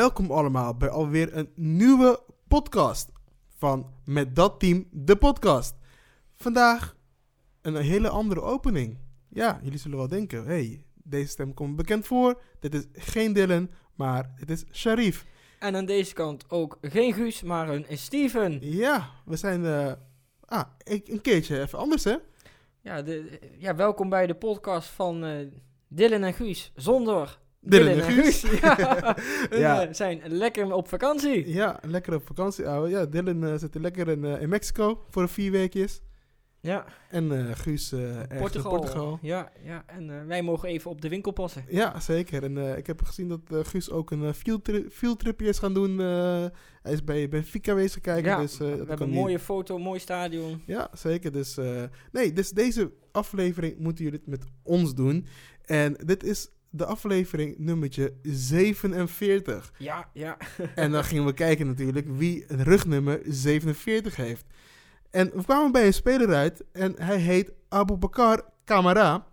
Welkom allemaal bij alweer een nieuwe podcast van Met Dat Team, de podcast. Vandaag een hele andere opening. Ja, jullie zullen wel denken, hey, deze stem komt bekend voor. Dit is geen Dylan, maar het is Sharif. En aan deze kant ook geen Guus, maar een Steven. Ja, we zijn uh, ah, een keertje even anders hè. Ja, de, ja welkom bij de podcast van uh, Dylan en Guus. Zonder Dylan, Dylan en Guus. ja. ja. Uh, zijn lekker op vakantie. Ja, lekker op vakantie, ouwe. Ja, Dylan uh, zit lekker in, in Mexico voor vier weekjes. Ja. En uh, Guus Portugal. Portugal. Ja, ja. en wij mogen even op de winkel passen. Ja, zeker. En ik heb gezien dat Guus ook een field, tripje is gaan doen. hij is bij Benfica wezen kijken. Ja, dus, we hebben een mooie foto, mooi stadion. Ja, zeker. Dus, nee, dus deze aflevering moeten jullie het met ons doen. En dit is de aflevering nummertje 47. Ja, ja. en dan gingen we kijken natuurlijk wie het rugnummer 47 heeft. En we kwamen bij een speler uit en hij heet Abu Bakar Kamara.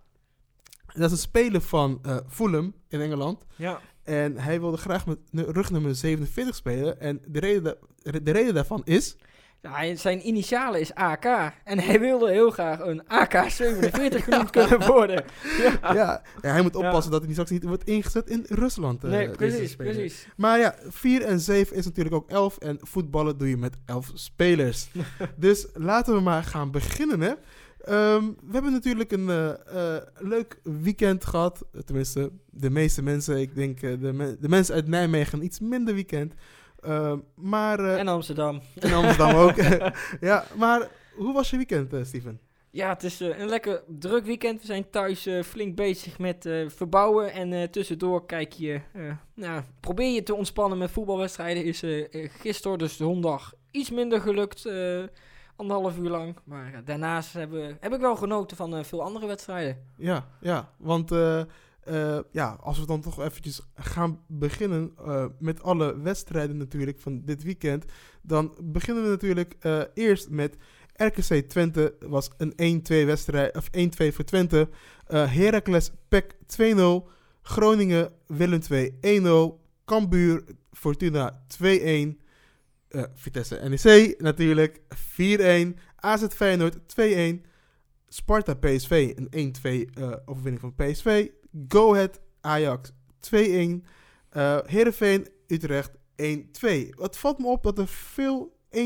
Dat is een speler van uh, Fulham in Engeland. Ja. En hij wilde graag met rugnummer 47 spelen. En de reden, de reden daarvan is... Ja, zijn initialen is AK. En hij wilde heel graag een AK-47 genoemd kunnen worden. Ja. Ja, hij moet oppassen dat hij straks niet wordt ingezet in Rusland. Uh, nee, precies, precies. Maar ja, 4 en 7 is natuurlijk ook 11. En voetballen doe je met 11 spelers. dus laten we maar gaan beginnen, hè. Um, we hebben natuurlijk een uh, uh, leuk weekend gehad. Tenminste, de meeste mensen. Ik denk de, me de mensen uit Nijmegen iets minder weekend. Uh, maar, uh, en Amsterdam. En Amsterdam ook. ja, maar hoe was je weekend, uh, Steven? Ja, het is een lekker druk weekend. We zijn thuis flink bezig met verbouwen. En tussendoor kijk je, nou, probeer je te ontspannen met voetbalwedstrijden. Is gisteren, dus zondag, iets minder gelukt. anderhalf uur lang. Maar daarnaast hebben, heb ik wel genoten van veel andere wedstrijden. Ja, ja want uh, ja, als we dan toch eventjes gaan beginnen uh, met alle wedstrijden natuurlijk van dit weekend. Dan beginnen we natuurlijk uh, eerst met RKC Twente. was een 1-2 wedstrijd, of 1-2 voor Twente. Heracles PEC 2-0. Groningen Willem 2 1-0. Cambuur Fortuna 2-1. Vitesse NEC natuurlijk 4-1. AZ Feyenoord 2-1. Sparta PSV een 1-2 overwinning van PSV. Go Ahead Ajax 2-1. Uh, Heerenveen Utrecht 1-2. Wat valt me op dat er veel 1-2, 2-1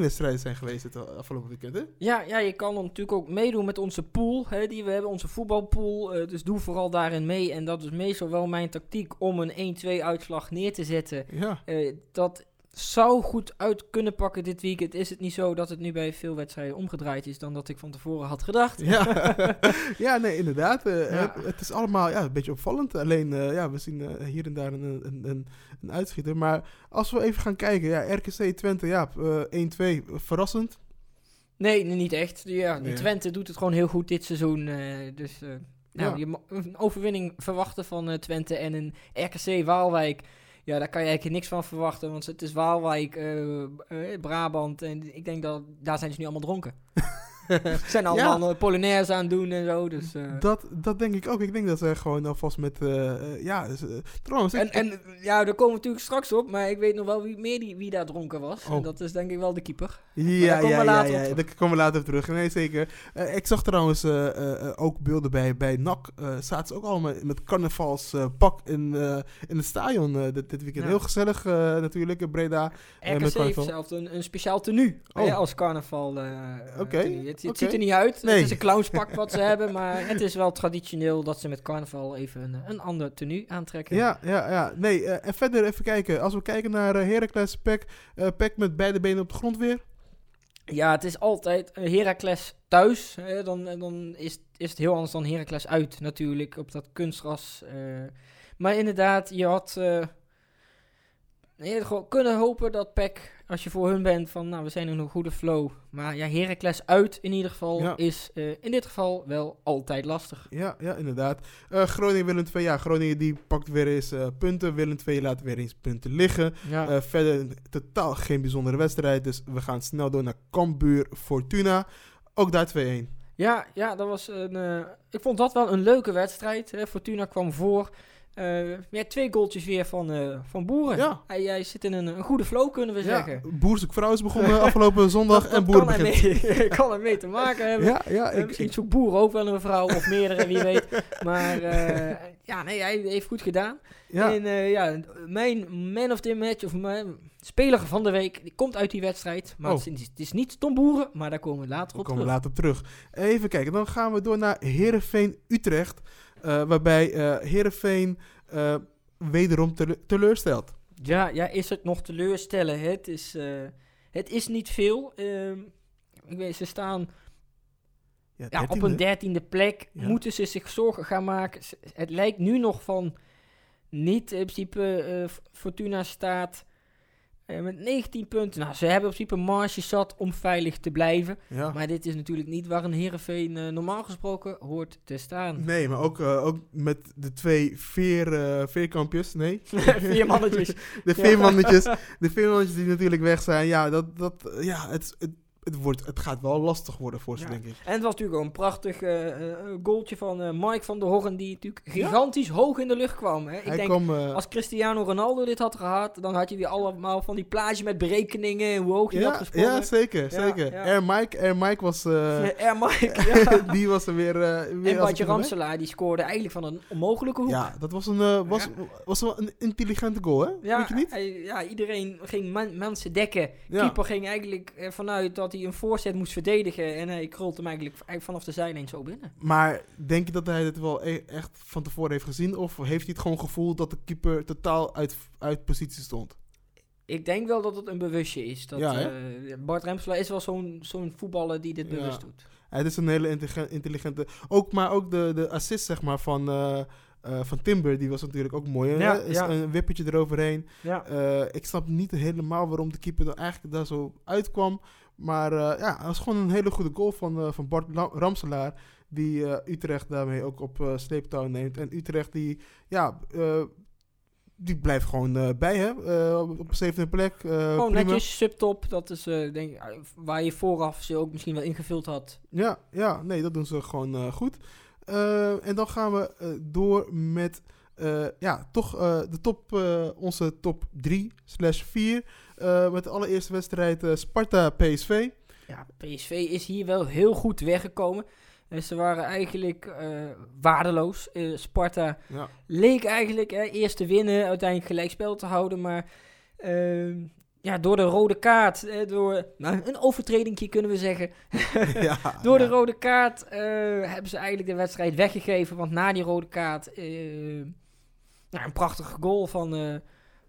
wedstrijden zijn geweest het afgelopen weekend. Hè? Ja, ja, je kan natuurlijk ook meedoen met onze pool hè, die we hebben, onze voetbalpool. Uh, dus doe vooral daarin mee. En dat is meestal wel mijn tactiek om een 1-2 uitslag neer te zetten. Ja. Uh, dat zou goed uit kunnen pakken dit weekend. Is het niet zo dat het nu bij veel wedstrijden omgedraaid is dan dat ik van tevoren had gedacht? Ja, ja nee, inderdaad. Uh, ja. Het, is allemaal ja, een beetje opvallend. Alleen, uh, ja, we zien uh, hier en daar een, een, een, een, uitschieter. Maar als we even gaan kijken, ja, RKC Twente, ja, 1-2, verrassend. Nee, niet echt. Ja, nee. Twente doet het gewoon heel goed dit seizoen. dus nou, ja. je een overwinning verwachten van Twente en een RKC Waalwijk ja, daar kan je eigenlijk niks van verwachten, want het is Waalwijk, uh, Brabant en ik denk dat daar zijn ze nu allemaal dronken. Ze zijn allemaal ja. Polonaise aan het doen en zo. Dus, uh. dat, dat denk ik ook. Ik denk dat ze gewoon alvast met. Uh, ja, dus, trouwens. En, en ja, daar komen we natuurlijk straks op. Maar ik weet nog wel wie, meer die, wie daar dronken was. Oh. En dat is denk ik wel de keeper. Ja, ja, ja, ja, daar komen we later op terug. Nee, zeker. ik zag trouwens ook beelden bij, bij NAC. zaten ze ook allemaal met carnavalspak in, in het stadion dit, dit weekend. Ja. Heel gezellig natuurlijk in Breda. RKC heeft zelfs een, een speciaal tenue oh. als carnaval. Oké. Okay. Het, het ziet er niet uit. Nee. Het is een clownspak wat ze hebben, maar het is wel traditioneel dat ze met carnaval even een, een ander tenue aantrekken. Ja, ja, ja. Nee, uh, en verder even kijken. Als we kijken naar uh, Heracles Pack, uh, Pack met beide benen op de grond weer. Ja, het is altijd Heracles thuis. Hè, dan dan is, is het heel anders dan Heracles uit natuurlijk, op dat kunstras. maar inderdaad, je had... je kunnen hopen dat Peck als je voor hun bent van, nou, we zijn in een goede flow. Maar ja, Heracles uit in ieder geval is uh, in dit geval wel altijd lastig. Ja, ja inderdaad. Uh, Groningen Willem 2, ja, Groningen die pakt weer eens uh, punten. Willem 2 laat weer eens punten liggen. Ja. verder totaal geen bijzondere wedstrijd. Dus we gaan snel door naar Cambuur Fortuna. Ook daar 2-1. Ja, ja, dat was een. ik vond dat wel een leuke wedstrijd. Hè. Fortuna kwam voor. Ja, twee goaltjes weer van, van Boeren. Ja. Hij, hij zit in een, een goede flow, kunnen we ja, zeggen. Boerzoek vrouw is begonnen afgelopen zondag en Boeren kan begint. kan er mee te maken hebben. Ja, ja, ik, misschien zoekt Boer ook wel een vrouw of meerdere, wie weet. Maar ja, nee, hij heeft goed gedaan. Ja. En ja, mijn man of the match, of mijn speler van de week, die komt uit die wedstrijd. Maar oh. het, is, niet Tom Boeren, maar daar komen we later op komen terug. later op terug. Even kijken, dan gaan we door naar Herenveen-Utrecht. Uh, waarbij uh, Heerenveen uh, wederom teleurstelt. Ja, ja, is het nog teleurstellen? Het is, het is niet veel. Ehm, ik weet, ze staan ja, ja, op een dertiende plek. Moeten ze zich zorgen gaan maken? Het lijkt nu nog van niet in principe Fortuna staat uh, met 19 punten. Nou, ze hebben op principe marge zat om veilig te blijven. Ja. Maar dit is natuurlijk niet waar een Herenveen uh, normaal gesproken hoort te staan. Nee, maar ook, uh, ook met de twee veer, veerkampjes. Nee. vier mannetjes. de vier mannetjes. De vier mannetjes die natuurlijk weg zijn. Ja, dat, dat, ja het, het het, wordt, het gaat wel lastig worden voor ze, denk ik. En het was natuurlijk ook een prachtig uh, goaltje van uh, Mike van der Horren, die natuurlijk gigantisch hoog in de lucht kwam. Hè. Ik denk, als Cristiano Ronaldo dit had gehad, dan had je weer allemaal van die plaatje met berekeningen en hoe hoog je ja, had gesprongen. Ja, zeker, zeker. Air Mike, Air Mike was... Air Mike, die was er weer... weer en Badje Ramselaar, die scoorde eigenlijk van een onmogelijke hoek. Ja, dat was een, was, was wel een intelligente goal, hè? Ja, Weet je niet? ja, iedereen ging mensen dekken. Keeper ging eigenlijk vanuit dat hij hij een voorzet moest verdedigen. En hij krolt hem eigenlijk vanaf de zijlijn zo binnen. Maar denk je dat hij het wel e- echt van tevoren heeft gezien? Of heeft hij het gewoon gevoeld dat de keeper totaal uit, uit positie stond? Ik denk wel dat het een bewustje is. Dat, ja, uh, Bart Remselaar is wel zo'n zo'n voetballer die dit bewust doet. Het is een hele intelligente... Ook, maar ook de, de assist zeg maar, van... Uh, uh, van Timber, die was natuurlijk ook mooi. Ja, is Een wippetje eroverheen. Ja. Uh, ik snap niet helemaal waarom de keeper er eigenlijk daar zo uitkwam. Maar uh, ja, het was gewoon een hele goede goal van, van Bart Ramselaar. Die Utrecht daarmee ook op sleeptouw neemt. En Utrecht die, ja, die blijft gewoon bij hè. op een zevende plek. gewoon prima. netjes, subtop. Dat is denk waar je vooraf ze ook misschien wel ingevuld had. Ja, ja nee, dat doen ze gewoon goed. En dan gaan we door met... ja, toch de top, onze top 3 slash 4. Uh, met de allereerste wedstrijd Sparta-PSV. Ja, PSV is hier wel heel goed weggekomen. En ze waren eigenlijk waardeloos. Sparta ja. leek eigenlijk eerst te winnen, uiteindelijk gelijkspel te houden. Maar ehm, ja, door de rode kaart, door nou, een overtredingje kunnen we zeggen. ja, door de rode kaart hebben ze eigenlijk de wedstrijd weggegeven. Want na die rode kaart, nou, een prachtige goal van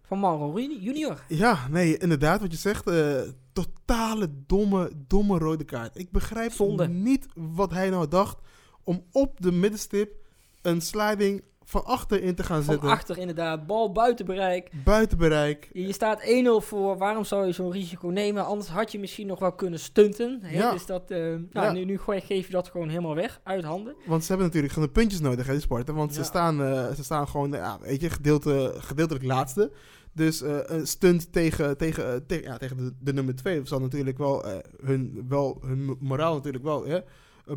van Mauro Junior. Ja, nee, inderdaad, wat je zegt. Uh, totale domme, domme rode kaart. Ik begrijp Zonde. niet wat hij nou dacht om op de middenstip een sliding van achter in te gaan zetten. Van achter inderdaad, bal buiten bereik. Buiten bereik. Je staat 1-0 voor, waarom zou je zo'n risico nemen? Anders had je misschien nog wel kunnen stunten. Hè? Ja. Dus dat, uh, nou, nu, nu gooi, geef je dat gewoon helemaal weg, uit handen. Want ze hebben natuurlijk gewoon de puntjes nodig, hè, die sporten. Want ze, staan, uh, ze staan gewoon, ja, weet je, gedeelte, gedeeltelijk laatste. Dus uh, een stunt tegen, tegen, te ja, tegen de, de, nummer 2 zal natuurlijk wel, hun, wel hun moraal natuurlijk wel hè,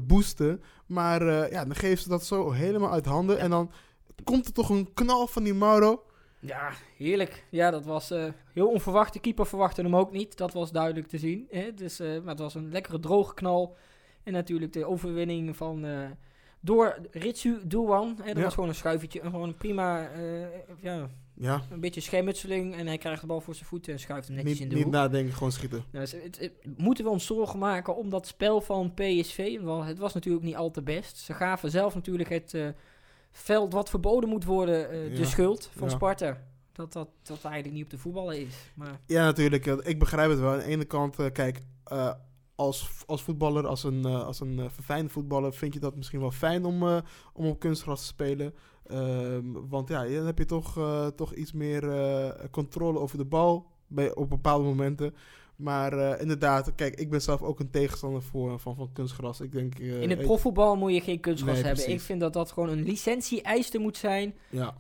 boosten. Maar ja, dan geven ze dat zo helemaal uit handen. En dan komt er toch een knal van die Mauro. Ja, heerlijk. Ja, dat was heel onverwacht. De keeper verwachtte hem ook niet. Dat was duidelijk te zien. Hè? Dus, maar het was een lekkere droge knal. En natuurlijk de overwinning van door Ritsu Douan. Hè, dat was gewoon een schuifetje. Gewoon een prima ja, ja. Een beetje schermutseling en hij krijgt de bal voor zijn voeten en schuift hem netjes niet, in de niet hoek. Niet nadenken, gewoon schieten. Nou, het, moeten we ons zorgen maken om dat spel van PSV? Want het was natuurlijk niet al te best. Ze gaven zelf natuurlijk het uh, veld wat verboden moet worden uh, de schuld van Sparta. Dat, dat dat eigenlijk niet op de voetballen is. Maar... Ja, natuurlijk. Ik begrijp het wel. Aan de ene kant, uh, kijk, als, als voetballer, als een, als een verfijnde voetballer, vind je dat misschien wel fijn om, om op kunstgras te spelen. Ehm, want ja, dan heb je toch, toch iets meer controle over de bal bij, op bepaalde momenten. Maar uh, inderdaad, kijk, ik ben zelf ook een tegenstander voor, van, van kunstgras. Ik denk, In het profvoetbal moet je geen kunstgras nee, hebben. Precies. Ik vind dat dat gewoon een licentie-eiste moet zijn. Ja.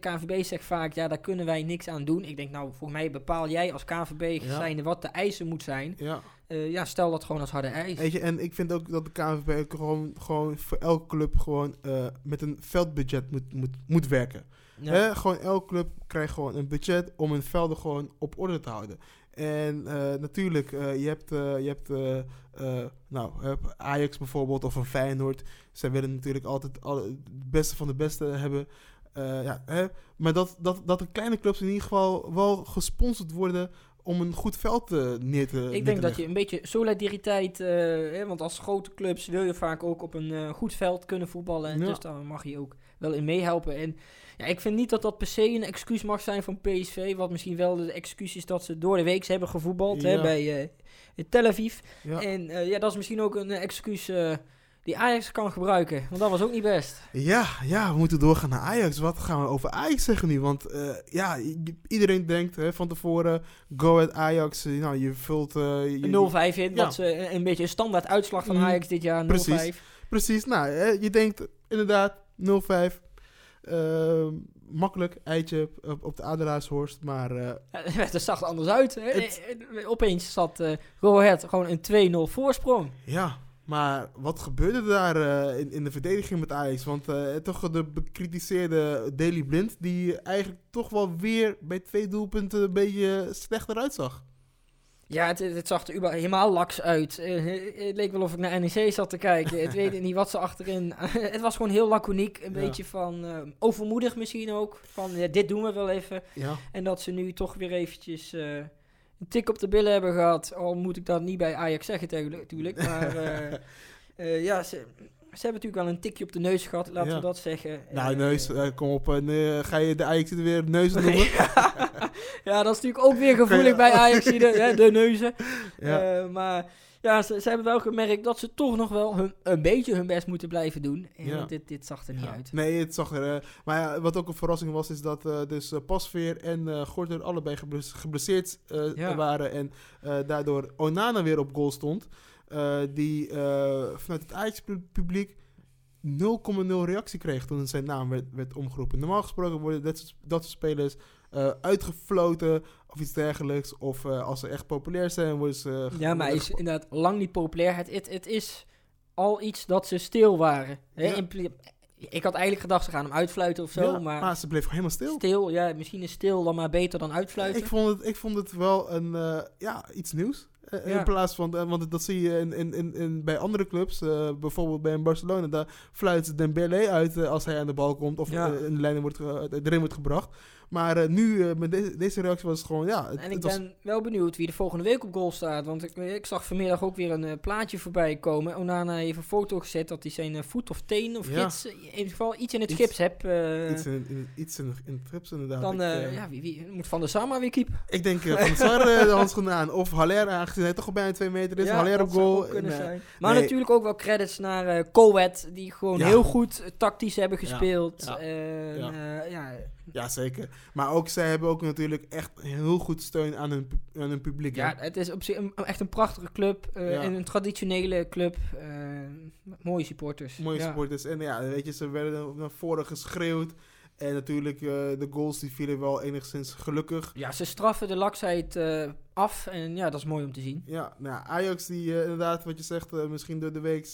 KNVB zegt vaak, ja, daar kunnen wij niks aan doen. Ik denk, nou, voor mij bepaal jij als KNVB ja. wat de eisen moet zijn. Ja. ja, stel dat gewoon als harde ijs. Weet je, en ik vind ook dat de KNVB gewoon, gewoon voor elke club gewoon met een veldbudget moet, moet, moet werken. Ja. Gewoon elke club krijgt gewoon een budget om hun velden gewoon op orde te houden. En uh, natuurlijk, je hebt, je hebt nou, Ajax bijvoorbeeld of een Feyenoord. Zij willen natuurlijk altijd alle, het beste van de beste hebben. ja, hè? Maar dat, dat, dat de kleine clubs in ieder geval wel gesponsord worden om een goed veld uh, neer te Ik denk dat je een beetje solidariteit, uh, hè, want als grote clubs wil je vaak ook op een goed veld kunnen voetballen. En ja. Dus daar mag je ook wel in meehelpen. En ja, ik vind niet dat dat per se een excuus mag zijn van PSV. Wat misschien wel de excuus is dat ze door de week hebben gevoetbald ja. hè, bij Tel Aviv. Ja. En ja, dat is misschien ook een excuus die Ajax kan gebruiken. Want dat was ook niet best. Ja, ja, we moeten doorgaan naar Ajax. Wat gaan we over Ajax zeggen nu? Want uh, ja, iedereen denkt hè, van tevoren, go at Ajax. Nou, je vult... Uh, 0-5 in, dat is een beetje een standaard uitslag van Ajax dit jaar, 0-5. Precies, precies. Nou, je denkt inderdaad 0-5. Uh, makkelijk, eitje op, op de Adelaarshorst, maar... Uh, het werd er anders uit. Hè? Het... Opeens zat uh, gewoon een 2-0 voorsprong. Ja, maar wat gebeurde daar uh, in, in de verdediging met Ajax? Want toch de bekritiseerde Daily Blind, die eigenlijk toch wel weer bij twee doelpunten een beetje slechter uitzag. Ja, het, het zag er helemaal laks uit. Uh, het leek wel of ik naar NEC zat te kijken. ik weet niet wat ze achterin... het was gewoon heel laconiek. Een ja. beetje van overmoedig misschien ook. Van dit doen we wel even. Ja. En dat ze nu toch weer eventjes een tik op de billen hebben gehad. Al moet ik dat niet bij Ajax zeggen natuurlijk. Maar uh, uh, ja, ze, ze hebben natuurlijk wel een tikje op de neus gehad, laten ja. we dat zeggen. Nou, neus, uh, kom op. ga je de Ajax weer neus noemen? ja, dat is natuurlijk ook weer gevoelig bij Ajax, de, de neuzen. Maar ja, ze, ze, hebben wel gemerkt dat ze toch nog wel hun, een beetje hun best moeten blijven doen. En ja. dit, dit zag er niet ja. uit. Nee, het zag er... Uh, maar ja, wat ook een verrassing was, is dat uh, dus Pasveer en uh, Gorter allebei geblesseerd waren. En daardoor Onana weer op goal stond. Die vanuit het Ajax-publiek 0,0 reactie kreeg toen zijn naam werd, werd omgeroepen. Normaal gesproken worden dat, dat soort spelers uitgefloten of iets dergelijks. Of uh, als ze echt populair zijn, worden ze... ja, maar hij is inderdaad lang niet populair. Het, het, het is al iets dat ze stil waren. Hè? Ja. ik had eigenlijk gedacht, ze gaan hem uitfluiten of zo. Ja, maar, maar ze bleef helemaal stil. Stil, ja. Misschien is stil dan maar beter dan uitfluiten. Ik vond het, ik vond het wel een, uh, ja, iets nieuws. Ja. In plaats van, uh, want dat zie je in, in, in, in bij andere clubs, uh, bijvoorbeeld bij Barcelona, daar fluit Dembele uit als hij aan de bal komt of ja. in de lijn wordt, erin wordt gebracht. Maar uh, nu, uh, met deze, deze reactie was het gewoon, ja... Het, en ik het ben was... wel benieuwd wie de volgende week op goal staat. Want ik, ik zag vanmiddag ook weer een uh, plaatje voorbij komen. Onana heeft een foto gezet dat hij zijn voet of teen of ja. gids, in ieder geval iets in het iets, gips hebt. iets in, in, iets in, in het gips inderdaad. Dan ik, ja, wie, wie, moet Van der Sar maar weer keeper. Ik denk Van der Sar de handschoenen aan. Of Haller, aangezien hij toch al bijna twee meter is. Ja, Haller op goal. kunnen zijn. Maar nee. natuurlijk ook wel credits naar uh, Colwet, die gewoon ja. heel goed tactisch hebben gespeeld. Ja. ja. ja. Ja, zeker. Maar ook zij hebben ook natuurlijk echt heel goed steun aan hun, aan hun publiek. Ja, hè? het is op zich een, echt een prachtige club. Uh, ja. En een traditionele club. Uh, mooie supporters. Mooie ja. supporters. En ja, weet je, ze werden naar voren geschreeuwd. En natuurlijk, uh, de goals die vielen wel enigszins gelukkig. Ja, ze straffen de laksheid uh, af. En ja, dat is mooi om te zien. Ja, nou, Ajax die uh, inderdaad, wat je zegt, misschien door de week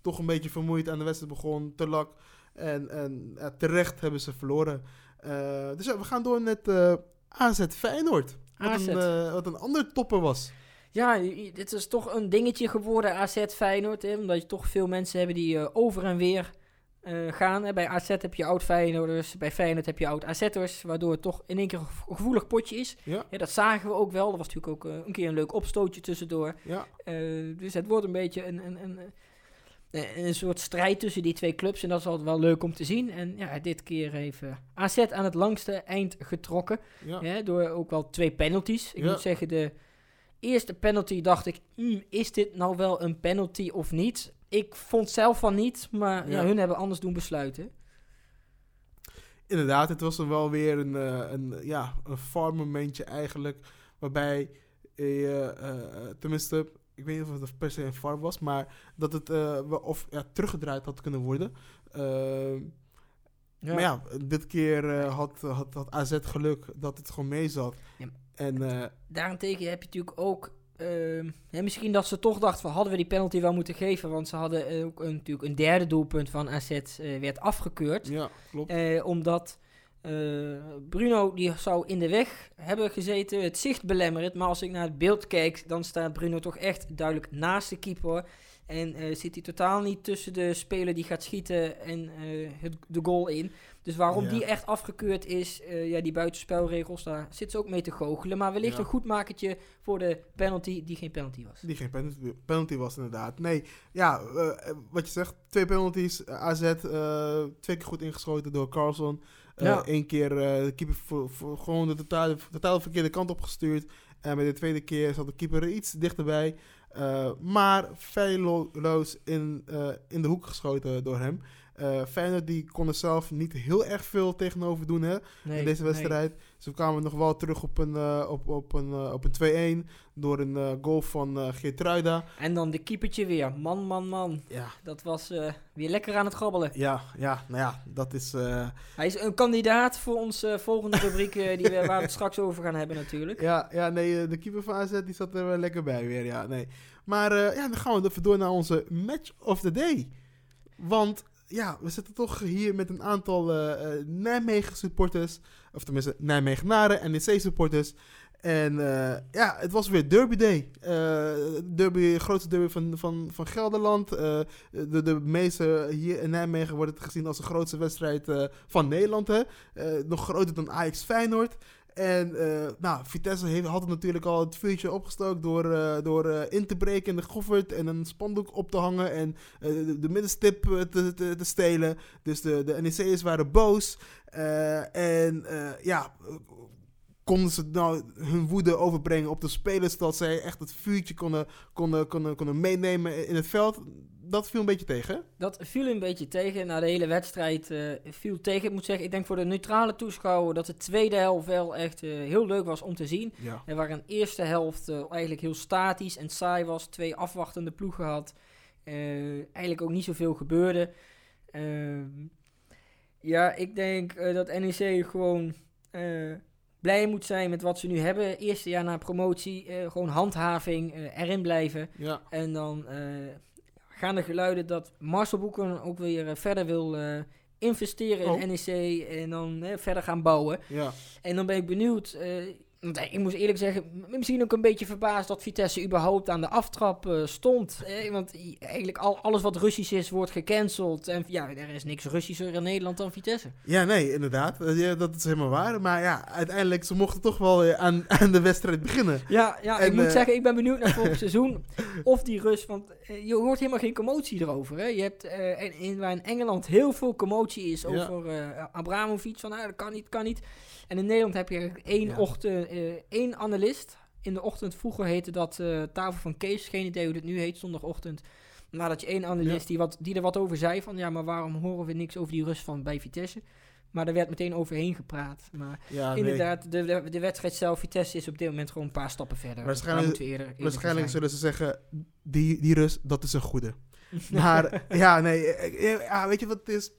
toch een beetje vermoeid aan de wedstrijd begon. Te lak. En, en terecht hebben ze verloren. Uh, dus ja, we gaan door met uh, AZ Feyenoord. Wat, AZ. Een, uh, wat een ander topper was. Ja, dit is toch een dingetje geworden, AZ Feyenoord. Hè, omdat je toch veel mensen hebben die over en weer gaan. Hè. Bij AZ heb je oud Feyenoorders, bij Feyenoord heb je oud AZ'ers. Waardoor het toch in één keer een gevoelig potje is. Ja. ja dat zagen we ook wel. Dat was natuurlijk ook een keer een leuk opstootje tussendoor. Ja. dus het wordt een beetje een... een, een een soort strijd tussen die twee clubs. En dat is altijd wel leuk om te zien. En ja, dit keer even AZ aan het langste eind getrokken. Ja. Hè, door ook wel twee penalties. Ik Ja. moet zeggen, de eerste penalty dacht ik... "Hmm, is dit nou wel een penalty of niet? Ik vond zelf van niet, maar ja. Hun hebben anders doen besluiten. Inderdaad, het was dan wel weer een, eh, een, ja, een far momentje eigenlijk. Waarbij je, eh, tenminste, ik weet niet of het per se een far was, maar dat het eh, of ja, teruggedraaid had kunnen worden. Ehm, Maar ja, dit keer eh, had, had, had AZ geluk dat het gewoon mee zat. Ja. En eh, Daarentegen heb je natuurlijk ook Uh, misschien dat ze toch dachten van hadden we die penalty wel moeten geven. Want ze hadden ook een, natuurlijk een derde doelpunt van AZ werd afgekeurd. Ja, klopt. Uh, omdat Bruno die zou in de weg hebben gezeten, het zicht belemmerd. Maar als ik naar het beeld kijk, dan staat Bruno toch echt duidelijk naast de keeper. En uh, zit hij totaal niet tussen de speler die gaat schieten en uh, het, de goal in. Dus waarom ja. die echt afgekeurd is, ja, die buitenspelregels, daar zit ze ook mee te goochelen. Maar wellicht ja. een goed makertje voor de penalty die geen penalty was. Die geen penalty, penalty was, inderdaad. Nee, ja, wat je zegt, twee penalties. AZ, twee keer goed ingeschoten door Carlson. Ja. Eén keer de keeper voor, voor gewoon de totaal, totaal verkeerde kant opgestuurd. En bij de tweede keer zat de keeper er iets dichterbij. Uh, maar feilloos in, uh, in de hoek geschoten door hem. Uh, Feyenoord die kon er zelf niet heel erg veel tegenover doen hè, nee, in deze wedstrijd. Nee. Ze kwamen nog wel terug op een, uh, op, op een, uh, op een 2-1 door een goal van Geertruida. En dan de keepertje weer. Man, man, man. Ja. Dat was weer lekker aan het grabbelen. Ja, ja nou ja, dat is... Hij is een kandidaat voor onze volgende rubriek die we, waar we het straks over gaan hebben natuurlijk. Ja, ja nee, de keeper van AZ die zat er wel lekker bij weer, ja. Nee. Maar ja, dan gaan we even door naar onze match of the day. Want ja, we zitten toch hier met een aantal uh, uh, Nijmegen supporters. Of tenminste, Nijmegenaren, NEC supporters. En uh, ja, het was weer Derby Day. derby, de grootste derby van, van, van Gelderland. de, de meeste hier in Nijmegen wordt het gezien als de grootste wedstrijd van Nederland. Hè? nog groter dan Ajax Feyenoord. En uh, nou, Vitesse heeft, had natuurlijk al het vuurtje opgestoken door, uh, door uh, in te breken in de Goffert en een spandoek op te hangen en de, de, middenstip te, stelen. Dus de, de NEC'ers waren boos. en ja, konden ze nou hun woede overbrengen op de spelers, dat zij echt het vuurtje konden, konden, konden, konden meenemen in het veld dat viel een beetje tegen. Dat viel een beetje tegen. Na de hele wedstrijd uh, viel tegen. Ik moet zeggen, ik denk voor de neutrale toeschouwer dat de tweede helft wel echt uh, heel leuk was om te zien. Ja. En waar een eerste helft uh, eigenlijk heel statisch en saai was. Twee afwachtende ploegen had. eigenlijk ook niet zoveel gebeurde. Ehm, ja, ik denk dat NEC gewoon blij moet zijn met wat ze nu hebben. Eerste jaar na promotie, gewoon handhaving, erin blijven. Ja. En dan gaan de geluiden dat Marcel Boeken ook weer verder wil uh, investeren oh. in NEC en dan uh, verder gaan bouwen. Ja. En dan ben ik benieuwd. Uh, want ik moet eerlijk zeggen, misschien ook een beetje verbaasd dat Vitesse überhaupt aan de aftrap uh, stond. Eh, want eigenlijk al, alles wat Russisch is, wordt gecanceld. En ja, er is niks Russischer in Nederland dan Vitesse. Ja, nee, inderdaad. Ja, dat is helemaal waar. Maar ja, uiteindelijk, ze mochten toch wel aan, aan de wedstrijd beginnen. Ja, ja en, ik moet zeggen, ik ben benieuwd naar volgend seizoen of die Rus... Want je hoort helemaal geen commotie erover. Hè? Je hebt in, waar in Engeland heel veel commotie is over ja. Abramovic. Van, ah, dat kan niet, kan niet. En in Nederland heb je één ja. ochtend, één analist. In de ochtend vroeger heette dat uh, tafel van Kees. Geen idee hoe dit nu heet, zondagochtend. Maar dat je één analist ja. die, wat, die er wat over zei. Van ja, maar waarom horen we niks over die rust van bij Vitesse? Maar er werd meteen overheen gepraat. Maar ja, inderdaad, nee. de, de, de, wedstrijd zelf, Vitesse is op dit moment gewoon een paar stappen verder. Waarschijnlijk, we eerder, eerder waarschijnlijk zullen ze zeggen, die, die rust, dat is een goede. maar ja, nee, ja, weet je wat het is?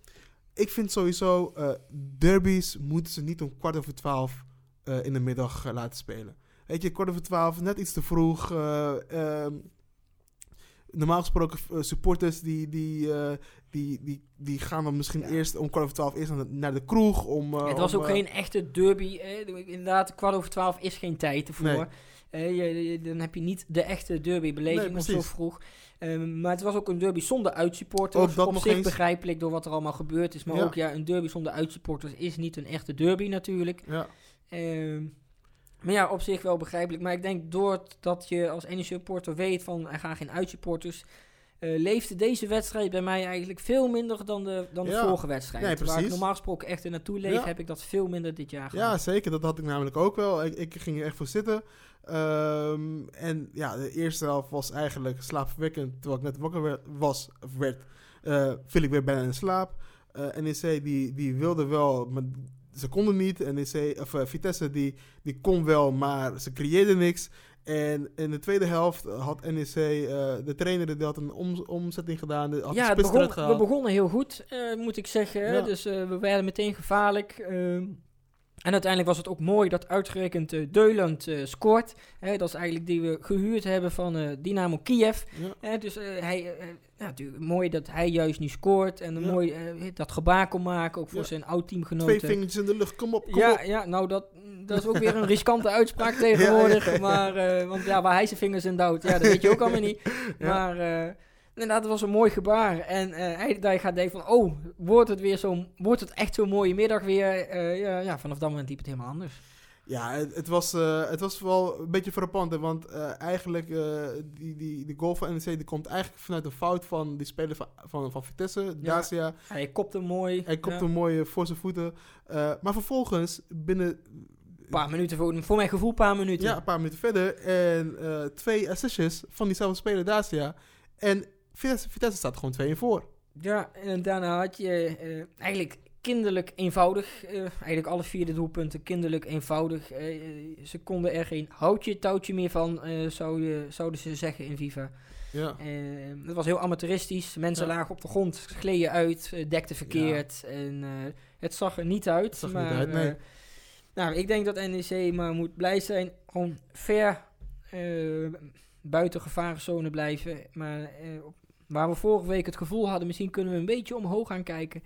ik vind sowieso, uh, derbies moeten ze niet om kwart over twaalf uh, in de middag uh, laten spelen. Weet je, kwart over twaalf, net iets te vroeg. Ehm, normaal gesproken supporters die, die, die, die, die gaan dan misschien ja. eerst om kwart over twaalf eerst naar de, naar de kroeg. Om, het was om, ook geen echte derby. Eh? Inderdaad, kwart over twaalf is geen tijd ervoor. Nee. Je, je, dan heb je niet de echte derbybeleving nee, zo vroeg. Um, maar het was ook een derby zonder uitsupporters. Op zich eens. begrijpelijk door wat er allemaal gebeurd is. Maar ja. ook ja, een derby zonder uitsupporters is niet een echte derby natuurlijk. Ja. Um, maar ja, op zich wel begrijpelijk. Maar ik denk doordat je als ene supporter weet van er gaan geen uitsupporters... Uh, leefde deze wedstrijd bij mij eigenlijk veel minder dan de, dan de ja. vorige wedstrijd. Nee, Waar ik normaal gesproken echt in naartoe leef, ja. heb ik dat veel minder dit jaar gehad. Ja, zeker. Dat had ik namelijk ook wel. Ik, ik ging er echt voor zitten. Um, en ja, de eerste helft was eigenlijk slaapverwekkend. Terwijl ik net wakker werd, was, werd, uh, viel ik weer bijna in slaap. Uh, NEC die, die wilde wel, ze konden niet. NEC, of uh, Vitesse die, die kon wel, maar ze creëerden niks. En in de tweede helft had NEC, uh, de trainer die had een om, omzetting gedaan. Had ja, begon, we begonnen heel goed, uh, moet ik zeggen. Ja. Dus uh, we werden meteen gevaarlijk. En uiteindelijk was het ook mooi dat uitgerekend uh, Deuland uh, scoort. Hè, dat is eigenlijk die we gehuurd hebben van uh, Dynamo Kiev. Ja. dus hij, ja, mooi dat hij juist nu scoort. En mooi dat gebaar kon maken, ook voor zijn oud-teamgenoten. Twee vingertjes in de lucht, kom op, kom ja, op. Ja, nou dat, dat is ook weer een riskante uitspraak tegenwoordig. Maar, want ja, waar hij zijn vingers in duwt, ja, dat weet je ook allemaal niet. Maar inderdaad, het was een mooi gebaar. En uh, hij, hij gaat denken van, oh, wordt het weer zo, wordt het echt zo'n mooie middag weer? Uh, ja, ja, vanaf dat moment liep het helemaal anders. Ja, het, het was, uh, het was wel een beetje frappant, want eigenlijk die, die, die goal van NEC die komt eigenlijk vanuit een fout van die speler van, van, van Vitesse, Dacia. Ja, hij kopte mooi. Hij kopte ja. mooi voor zijn voeten. maar vervolgens, binnen een paar minuten, voor, voor mijn gevoel, een paar minuten. Ja, een paar minuten verder. En twee assistjes van diezelfde speler, Dacia. En Vitesse, staat gewoon 2 voor. Ja, en daarna had je uh, eigenlijk kinderlijk eenvoudig. Uh, eigenlijk alle vier de doelpunten kinderlijk eenvoudig. Uh, ze konden er geen houtje, touwtje meer van, zou je, zouden ze zeggen in Viva. Ja. het was heel amateuristisch. Mensen ja. lagen op de grond, gleden uit, dekten verkeerd. Ja. En het zag er niet uit. Zag maar, niet uit, nee. nou, ik denk dat NEC maar moet blij zijn. Gewoon ver buiten gevarenzone blijven. Maar Waar we vorige week het gevoel hadden, misschien kunnen we een beetje omhoog gaan kijken.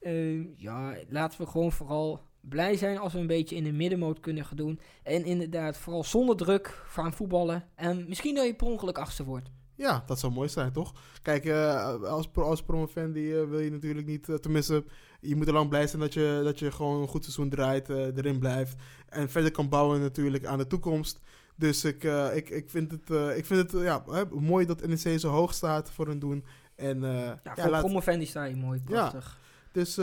Uh, ja, laten we gewoon vooral blij zijn als we een beetje in de middenmoot kunnen gaan doen. En inderdaad, vooral zonder druk gaan voetballen. En misschien dat je per ongeluk achtste wordt. Ja, dat zou mooi zijn, toch? Kijk, uh, als, als promo-fan die, uh, wil je natuurlijk niet... Uh, tenminste, je moet er lang blij zijn dat je, dat je gewoon een goed seizoen draait, erin blijft. En verder kan bouwen natuurlijk aan de toekomst. Dus ik, uh, ik, ik vind het, uh, ik vind het ja, mooi dat NEC zo hoog staat voor hun doen. En, uh, ja, voor ja, laat... die sta je mooi, prachtig. Ja, dus,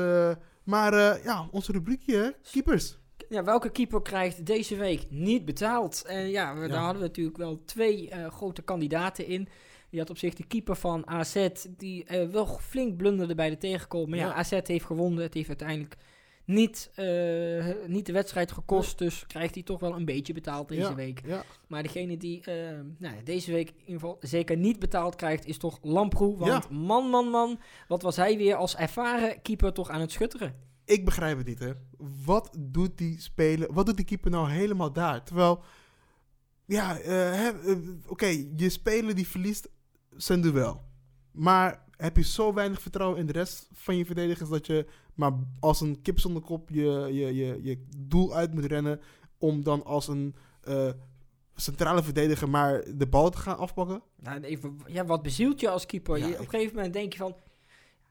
maar ja, onze rubriekje, keepers. Ja, welke keeper krijgt deze week niet betaald? En ja, we, daar hadden we natuurlijk wel twee grote kandidaten in. Je had op zich de keeper van AZ, die wel flink blunderde bij de tegenkomen. Maar ja, AZ heeft gewonnen. Het heeft uiteindelijk niet, uh, niet de wedstrijd gekost. Dus krijgt hij toch wel een beetje betaald deze week. Ja. Maar degene die uh, nou, deze week in ieder geval zeker niet betaald krijgt, is toch Lamproe. Want man, man, man, wat was hij weer als ervaren keeper toch aan het schutteren? Ik begrijp het niet, hè. Wat doet die speler, wat doet die keeper nou helemaal daar? Terwijl, ja, uh, oké, je speler die verliest zijn duel. Maar heb je zo weinig vertrouwen in de rest van je verdedigers dat je maar als een kip zonder kop je, je, je, je doel uit moet rennen om dan als een uh, centrale verdediger maar de bal te gaan afpakken? Nou, even, ja, wat bezielt je als keeper? je, op een gegeven moment denk je van,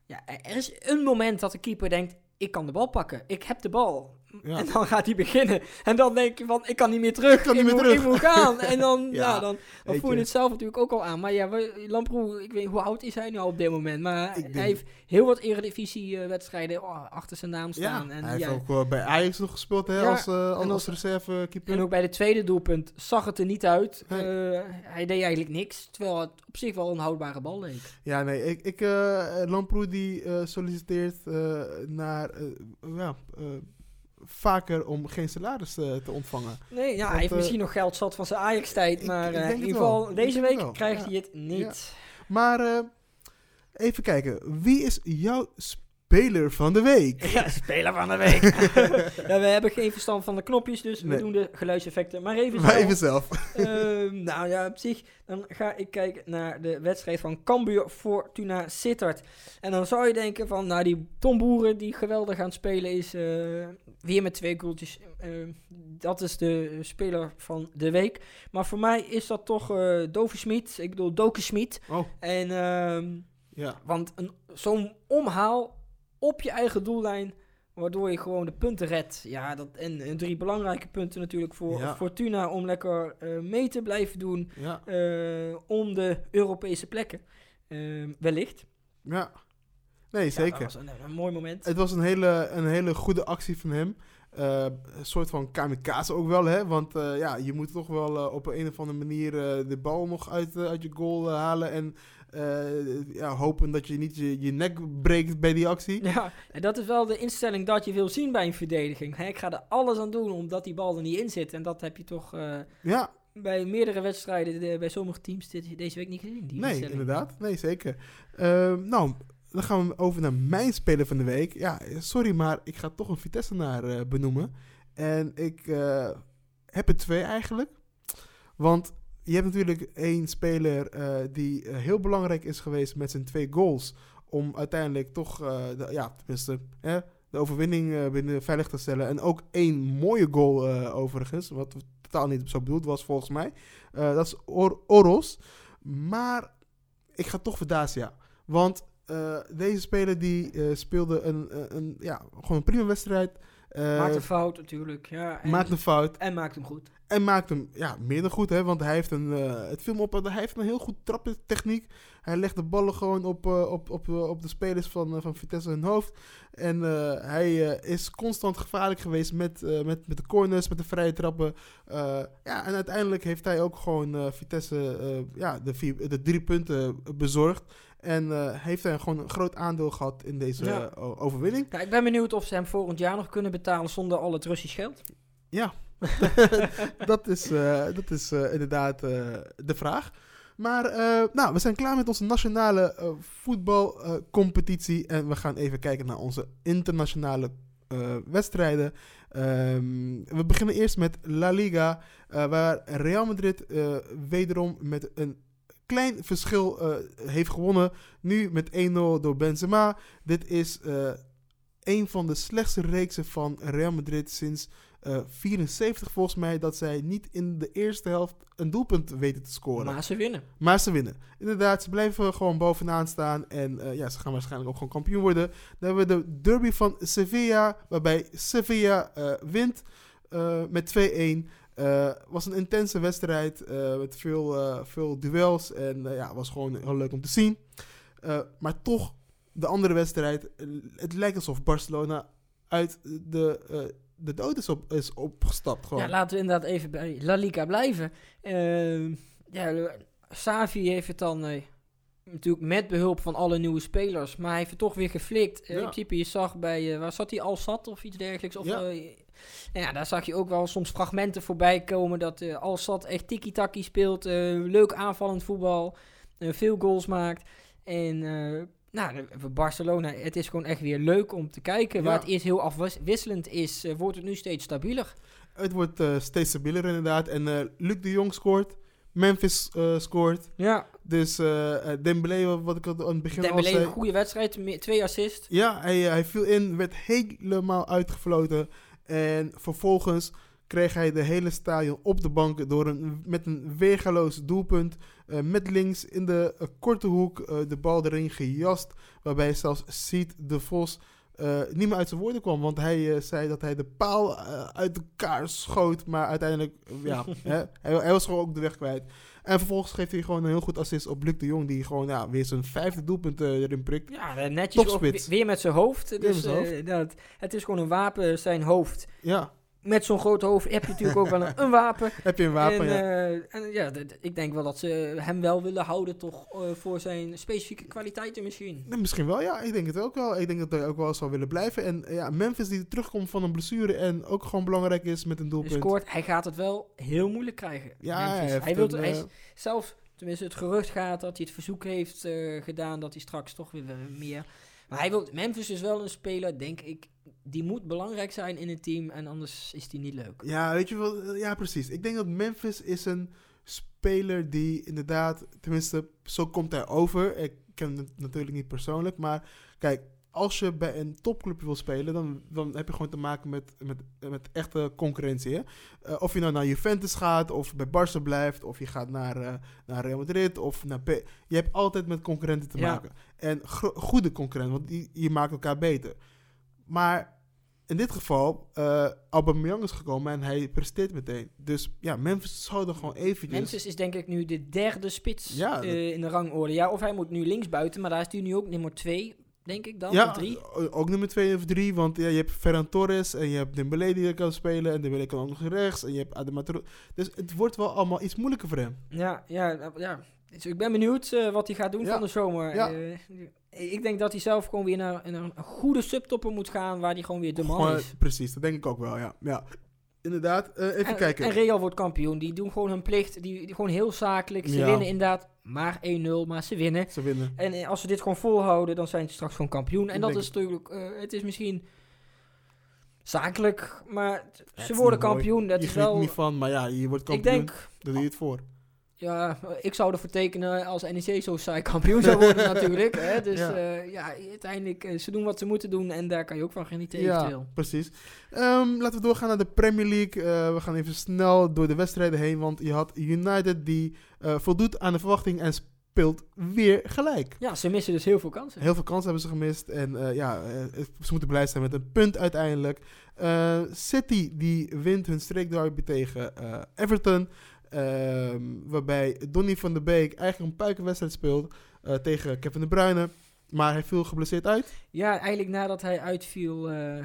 ja, er is een moment dat de keeper denkt, ik kan de bal pakken, ik heb de bal. En dan gaat hij beginnen. En dan denk je van, ik kan niet meer terug. Ik kan niet meer moet, terug. Ik moet gaan. En dan, ja, dan, dan voel je het zelf natuurlijk ook al aan. Maar ja, Lamproe, ik weet hoe oud is hij nu al op dit moment. Maar hij heeft heel wat eredivisie-wedstrijden oh, achter zijn naam staan. en, hij heeft ook uh, bij Ajax nog gespeeld hè, als, uh, als, als reservekeeper. En ook bij de tweede doelpunt zag het er niet uit. Uh, hij deed eigenlijk niks. Terwijl het op zich wel een houdbare bal leek. Ja, nee. Ik, ik, Lamproe die solliciteert naar... ja, vaker om geen salaris uh, te ontvangen. Nee, ja, hij heeft misschien nog geld zat van zijn Ajax-tijd, maar uh, in ieder geval deze week krijgt hij het niet. Ja. Maar even kijken, wie is jouw Speler van de week. Ja, speler van de week. ja, we hebben geen verstand van de knopjes, dus we doen de geluidseffecten maar even zelf. Maar even zelf. uh, nou ja, op zich, dan ga ik kijken naar de wedstrijd van Cambuur Fortuna Sittard. En dan zou je denken van, nou die Tom Boeren die geweldig aan het spelen is, uh, weer met twee goaltjes. Uh, dat is de speler van de week. Maar voor mij is dat toch uh, Dovi Smit, ik bedoel Doke Smit. Oh. En, ehm, ja. want zo'n omhaal op je eigen doellijn. Waardoor je gewoon de punten redt. Ja, dat, en, en drie belangrijke punten natuurlijk voor Fortuna om lekker uh, mee te blijven doen. Ja. Uh, om de Europese plekken. Uh, wellicht. Ja, nee, zeker. dat was een, een, mooi moment. Het was een hele, een hele goede actie van hem. een soort van kamikaze ook wel, hè? Want ja, je moet toch wel op een of andere manier de bal nog uit, uit je goal halen. En uh, ja, hopen dat je niet je, je nek breekt bij die actie. Ja, en dat is wel de instelling dat je wil zien bij een verdediging. ik ga er alles aan doen omdat die bal er niet in zit. En dat heb je toch uh, ja. bij meerdere wedstrijden, bij sommige teams dit, deze week niet gezien. Die nee, inderdaad. Nee, zeker. Uh, nou, dan gaan we over naar mijn speler van de week. Ja, sorry, maar ik ga toch een Vitesse naar benoemen. En ik heb er twee eigenlijk. Want je hebt natuurlijk één speler die heel belangrijk is geweest met zijn twee goals. Om uiteindelijk toch, de, ja, tenminste, de overwinning binnen veilig te stellen. En ook één mooie goal overigens. Wat totaal niet zo bedoeld was volgens mij. dat is Oros. Maar ik ga toch voor Dacia. Want deze speler die speelde een, een, ja, gewoon een prima wedstrijd. Uh, maakt een fout natuurlijk. Ja, en, maakt een fout. En maakt hem goed. En maakt hem ja, meer dan goed, hè, want hij heeft een, het film op, hij heeft een heel goed trappentechniek. Hij legt de ballen gewoon op, op, op, op de spelers van, van Vitesse hun hoofd. En hij is constant gevaarlijk geweest met, met, met de corners, met de vrije trappen. ja, en uiteindelijk heeft hij ook gewoon Vitesse ja, de, vier, de drie punten bezorgd. En uh, heeft hij gewoon een groot aandeel gehad in deze eh, overwinning. Ja, ik ben benieuwd of ze hem volgend jaar nog kunnen betalen zonder al het Russisch geld. Ja, dat is, uh, dat is inderdaad de vraag. Maar nou, we zijn klaar met onze nationale voetbalcompetitie. en we gaan even kijken naar onze internationale wedstrijden. Um, we beginnen eerst met La Liga, waar Real Madrid wederom met een klein verschil uh, heeft gewonnen. Nu met 1-0 door Benzema. Dit is uh, een van de slechtste reeksen van Real Madrid sinds uh, eh, 74 volgens mij. Dat zij niet in de eerste helft een doelpunt weten te scoren. Maar ze winnen. Maar ze winnen. Inderdaad, ze blijven gewoon bovenaan staan. En ja, ze gaan waarschijnlijk ook gewoon kampioen worden. Dan hebben we de derby van Sevilla. Waarbij Sevilla wint met 2-1. Uh, was een intense wedstrijd uh, met veel, uh, veel duels. En ja, was gewoon heel leuk om te zien. maar toch, de andere wedstrijd. het lijkt alsof Barcelona uit de, de dood is, op, is opgestapt. Gewoon. Ja, laten we inderdaad even bij La Liga blijven. Ja, Savi heeft het dan natuurlijk met behulp van alle nieuwe spelers. Maar hij heeft het toch weer geflikt. Ja. In principe, je zag bij, waar zat hij, al zat of iets dergelijks. Of, ja ja, daar zag je ook wel soms fragmenten voorbij komen dat uh, Al-Sad echt tiki-taki speelt. Uh, leuk aanvallend voetbal. Uh, veel goals maakt. En nou, Barcelona, het is gewoon echt weer leuk om te kijken. Waar het eerst heel afwisselend is, wordt het nu steeds stabieler. Het wordt steeds stabieler inderdaad. En Luc de Jong scoort. Memphis scoort. Ja. Dus uh, Dembele, wat ik al aan het begin Dembele al zei. een goede wedstrijd, twee assists. Ja, hij, hij viel in, werd helemaal uitgefloten. En vervolgens kreeg hij de hele stadion op de bank door een, met een weergaloos doelpunt. Uh, met links in de uh, korte hoek uh, de bal erin gejast. Waarbij zelfs Siet de Vos niet meer uit zijn woorden kwam. Want hij zei dat hij de paal uit elkaar schoot. Maar uiteindelijk, ja, hè, hij, hij, was gewoon ook de weg kwijt. En vervolgens geeft hij gewoon een heel goed assist op Luc de Jong. Die gewoon ja, weer zijn vijfde doelpunt uh, erin prikt. Ja, netjes ook, weer met zijn hoofd. Dus, uh, dat, het is gewoon een wapen, zijn hoofd. Ja met zo'n groot hoofd heb je natuurlijk ook wel een, een, wapen. Heb je een wapen, en, ja. Uh, en ja, ik denk wel dat ze hem wel willen houden toch uh, voor zijn specifieke kwaliteiten misschien. Nee, misschien wel, ja. Ik denk het ook wel. Ik denk dat hij ook wel zal willen blijven. En ja, Memphis die terugkomt van een blessure en ook gewoon belangrijk is met een doelpunt. Scoort, hij gaat het wel heel moeilijk krijgen. Ja, hij, hij, wil hij zelf, tenminste het gerucht gaat dat hij het verzoek heeft gedaan dat hij straks toch weer meer... Maar hij wil, Memphis is wel een speler, denk ik, die moet belangrijk zijn in het team en anders is die niet leuk. Ja, weet je wel, ja precies. Ik denk dat Memphis is een speler die inderdaad, tenminste, zo komt hij over. Ik ken hem natuurlijk niet persoonlijk, maar kijk, als je bij een topclub wil spelen, dan, dan heb je gewoon te maken met, met, met echte concurrentie. Hè? Uh, of je nou naar Juventus gaat, of bij Barca blijft, of je gaat naar, uh, naar Real Madrid, of naar P Je hebt altijd met concurrenten te maken. En goede concurrenten, want die, je maakt elkaar beter. Maar in dit geval, uh, Aubameyang is gekomen en hij presteert meteen. Dus ja, Memphis zou er gewoon eventjes... Memphis is denk ik nu de derde spits ja, uh, in de rangorde. Ja, of hij moet nu links buiten, maar daar is hij nu ook nummer twee, denk ik dan, ja, drie. ook nummer twee of drie, want ja, je hebt Ferran Torres en je hebt Dembele die er kan spelen en Dembele kan ook nog rechts en je hebt Ademater. Dus het wordt wel allemaal iets moeilijker voor hem. Ja, ja, ja. Dus ik ben benieuwd uh, wat hij gaat doen van de zomer. Ja ik denk dat hij zelf gewoon weer naar, een goede subtopper moet gaan waar hij gewoon weer de man is. Precies, dat denk ik ook wel, ja. ja. Inderdaad, uh, even en, kijken. En Real wordt kampioen. Die doen gewoon hun plicht. Die, die gewoon heel zakelijk. Ze winnen inderdaad maar 1-0, maar ze winnen. Ze winnen. En eh, als ze dit gewoon volhouden, dan zijn ze straks gewoon kampioen. En dat is natuurlijk, uh, het is misschien zakelijk, maar ze worden kampioen. Dat je is wel. niet van, maar ja, je wordt kampioen. Ik denk. Daar doe je het voor. Ja, ik zou ervoor tekenen als NEC zo saai kampioen zou worden natuurlijk. Hè? Dus ja. Uh, ja, uiteindelijk, uh, ze doen wat ze moeten doen en daar kan je ook van genieten ja, eventueel. precies. Um, laten we doorgaan naar de Premier League. Uh, we gaan even snel door de wedstrijden heen, want je had United die voldoet aan de verwachting en speelt weer gelijk. Ja, ze missen dus heel veel kansen. Heel veel kansen hebben ze gemist en ja, ze moeten blij zijn met een punt uiteindelijk. City die wint hun streekderby tegen Everton. Ehm, waarbij Donny van der Beek eigenlijk een puikenwedstrijd speelt uh, tegen Kevin de Bruyne. Maar hij viel geblesseerd uit. Ja, eigenlijk nadat hij uitviel, uh, uh,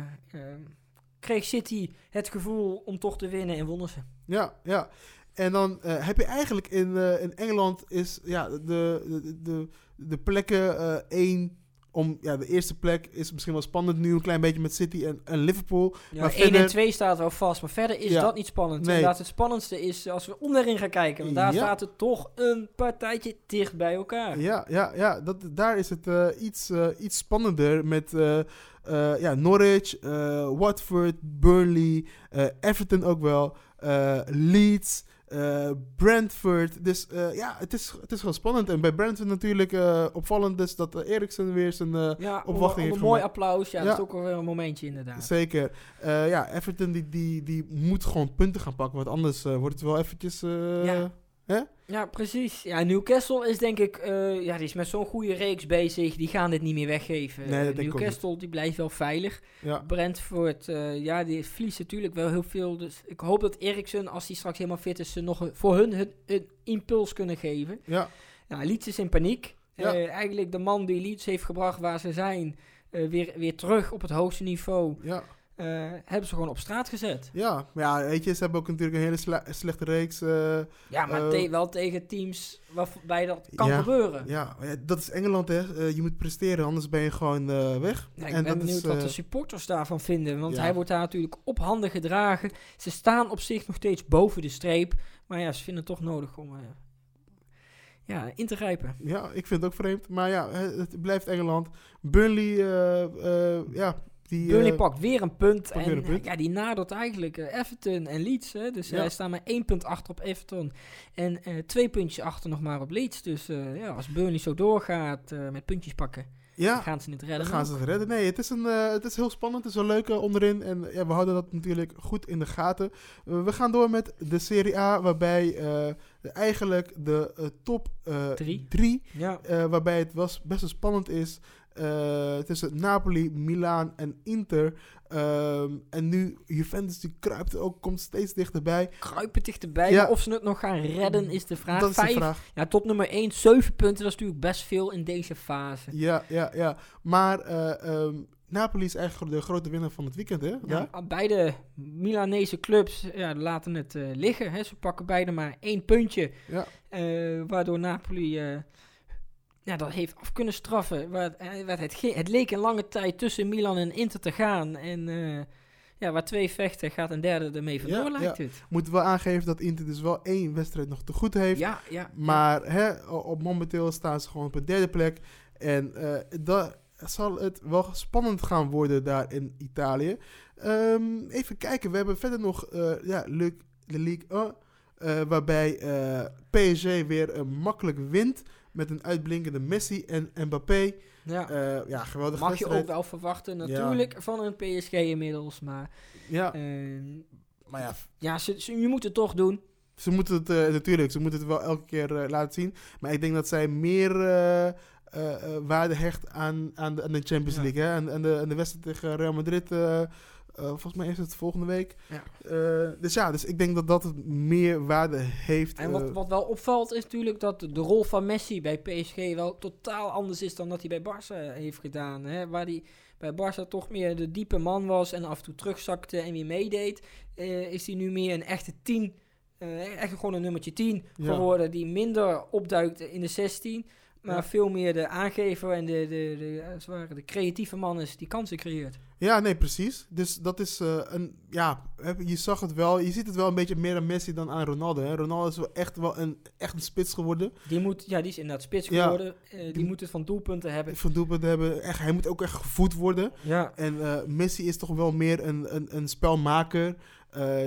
kreeg City het gevoel om toch te winnen en wonnen ze. Ja, ja. En dan heb je eigenlijk in, in Engeland is ja, de, de, de, de plekken 1 om ja, de eerste plek is misschien wel spannend nu een klein beetje met City en, en Liverpool. Ja, maar 1 verder... en 2 staat wel vast, maar verder is dat niet spannend. Nee. Inderdaad, het spannendste is als we onderin gaan kijken, want daar staat het toch een partijtje dicht bij elkaar. Ja, ja, ja dat, daar is het uh, iets, uh, iets spannender met uh, ja, Norwich, Watford, Burnley, Everton ook wel, Leeds. Uh, Brentford. Dus uh, ja, het is, het is wel spannend. En bij Brentford natuurlijk uh, opvallend dus dat Eriksen weer zijn ja, opwachting heeft. Een mooi applaus. Ja, ja, dat is ook wel weer een momentje inderdaad. Zeker. ja, Everton die, die, die moet gewoon punten gaan pakken. Want anders wordt het wel eventjes... ja. Hè? Ja, precies. Ja, Newcastle is denk ik, uh, ja, die is met zo'n goede reeks bezig. Die gaan dit niet meer weggeven. Nee, Newcastle die blijft wel veilig. Ja. Brentford, uh, ja, die verliest natuurlijk wel heel veel. Dus ik hoop dat Eriksen, als hij straks helemaal fit is, ze nog voor hun een, een impuls kunnen geven. Ja. Ja, Leeds is in paniek. Ja. Eigenlijk de man die Leeds heeft gebracht waar ze zijn, weer, weer terug op het hoogste niveau. Ja. Uh, hebben ze gewoon op straat gezet. Ja, maar ja, weet je, ze hebben ook natuurlijk een hele sle slechte reeks. Uh, ja, maar uh, te wel tegen teams waarbij dat kan ja, gebeuren. Ja, dat is Engeland, hè. je moet presteren, anders ben je gewoon weg. Ja, ik en ben benieuwd is, wat de supporters daarvan vinden. Want hij wordt daar natuurlijk op handen gedragen. Ze staan op zich nog steeds boven de streep. Maar ja, ze vinden het toch nodig om ja, in te grijpen. Ja, ik vind het ook vreemd. Maar ja, het blijft Engeland. Burnley, ja die, Burnley uh, pakt weer een punt. En een punt. Ja, die nadert eigenlijk uh, Everton en Leeds. Hè. Dus ja. hij staat maar één punt achter op Everton. En twee puntjes achter nog maar op Leeds. Dus ja, als Burnley zo doorgaat met puntjes pakken, ja, gaan ze het redden. gaan ze het redden. Nee, het is, een, het is heel spannend. Het is wel leuk onderin. En ja, we houden dat natuurlijk goed in de gaten. we gaan door met de Serie A, waarbij de, eigenlijk de top drie, drie ja. waarbij het was best wel spannend is. Uh, tussen Napoli, Milaan en Inter. Um, en nu Juventus die kruipt ook, komt steeds dichterbij. Kruipen dichterbij, ja. of ze het nog gaan redden is de vraag. Dat is Vijf, de vraag. Ja, tot nummer 1, 7 punten, dat is natuurlijk best veel in deze fase. Ja, ja, ja. Maar uh, um, Napoli is eigenlijk de grote winnaar van het weekend, hè? Ja, beide Milanese clubs ja, laten het uh, liggen. Hè. Ze pakken beide maar één puntje. Ja. waardoor Napoli ja, dat heeft af kunnen straffen. Waar, eh, waar het, het, leek een lange tijd tussen Milan en Inter te gaan. En uh, ja, waar twee vechten gaat een derde ermee vandoor, ja, lijkt ja. het. Moeten we aangeven dat Inter dus wel één wedstrijd nog te goed heeft. Ja, ja. Maar Hè, op momenteel staan ze gewoon op een derde plek. En uh, dat zal het wel spannend gaan worden daar in Italië. Um, even kijken, we hebben verder nog uh, ja, Le, Le Ligue 1. waarbij PSG weer makkelijk wint met een uitblinkende Messi en Mbappé. Ja, uh, ja geweldig Mag je ook wel verwachten, natuurlijk, van een PSG inmiddels. Maar, ja. Uh, maar ja, ja ze, ze, je moet het toch doen. Ze moeten het, uh, natuurlijk, ze moeten het wel elke keer laten zien. Maar ik denk dat zij meer waarde hecht aan, aan, de, aan de Champions League. Hè? En, en, de, de wedstrijd tegen Real Madrid uh, volgens mij is het volgende week. Ja. Uh, dus ja, dus ik denk dat dat het meer waarde heeft. En wat, uh, wat wel opvalt is natuurlijk dat de rol van Messi bij PSG wel totaal anders is dan dat hij bij Barça heeft gedaan. Hè? Waar hij bij Barça toch meer de diepe man was en af en toe terugzakte en weer meedeed, is hij nu meer een echte tien. echt gewoon een nummertje 10 ja. geworden die minder opduikt in de 16. Maar ja. veel meer de aangever en de, de, de, de, de creatieve man is die kansen creëert. Ja, nee, precies. Dus dat is uh, een, ja, je zag het wel, je ziet het wel een beetje meer aan Messi dan aan Ronaldo. Hè? Ronaldo is wel echt wel een, echt een spits geworden. Die moet, ja, die is inderdaad spits geworden. Uh, die, die, moet het van doelpunten hebben. Van doelpunten hebben. Echt, hij moet ook echt gevoed worden. Ja. En uh, Messi is toch wel meer een, een, een spelmaker.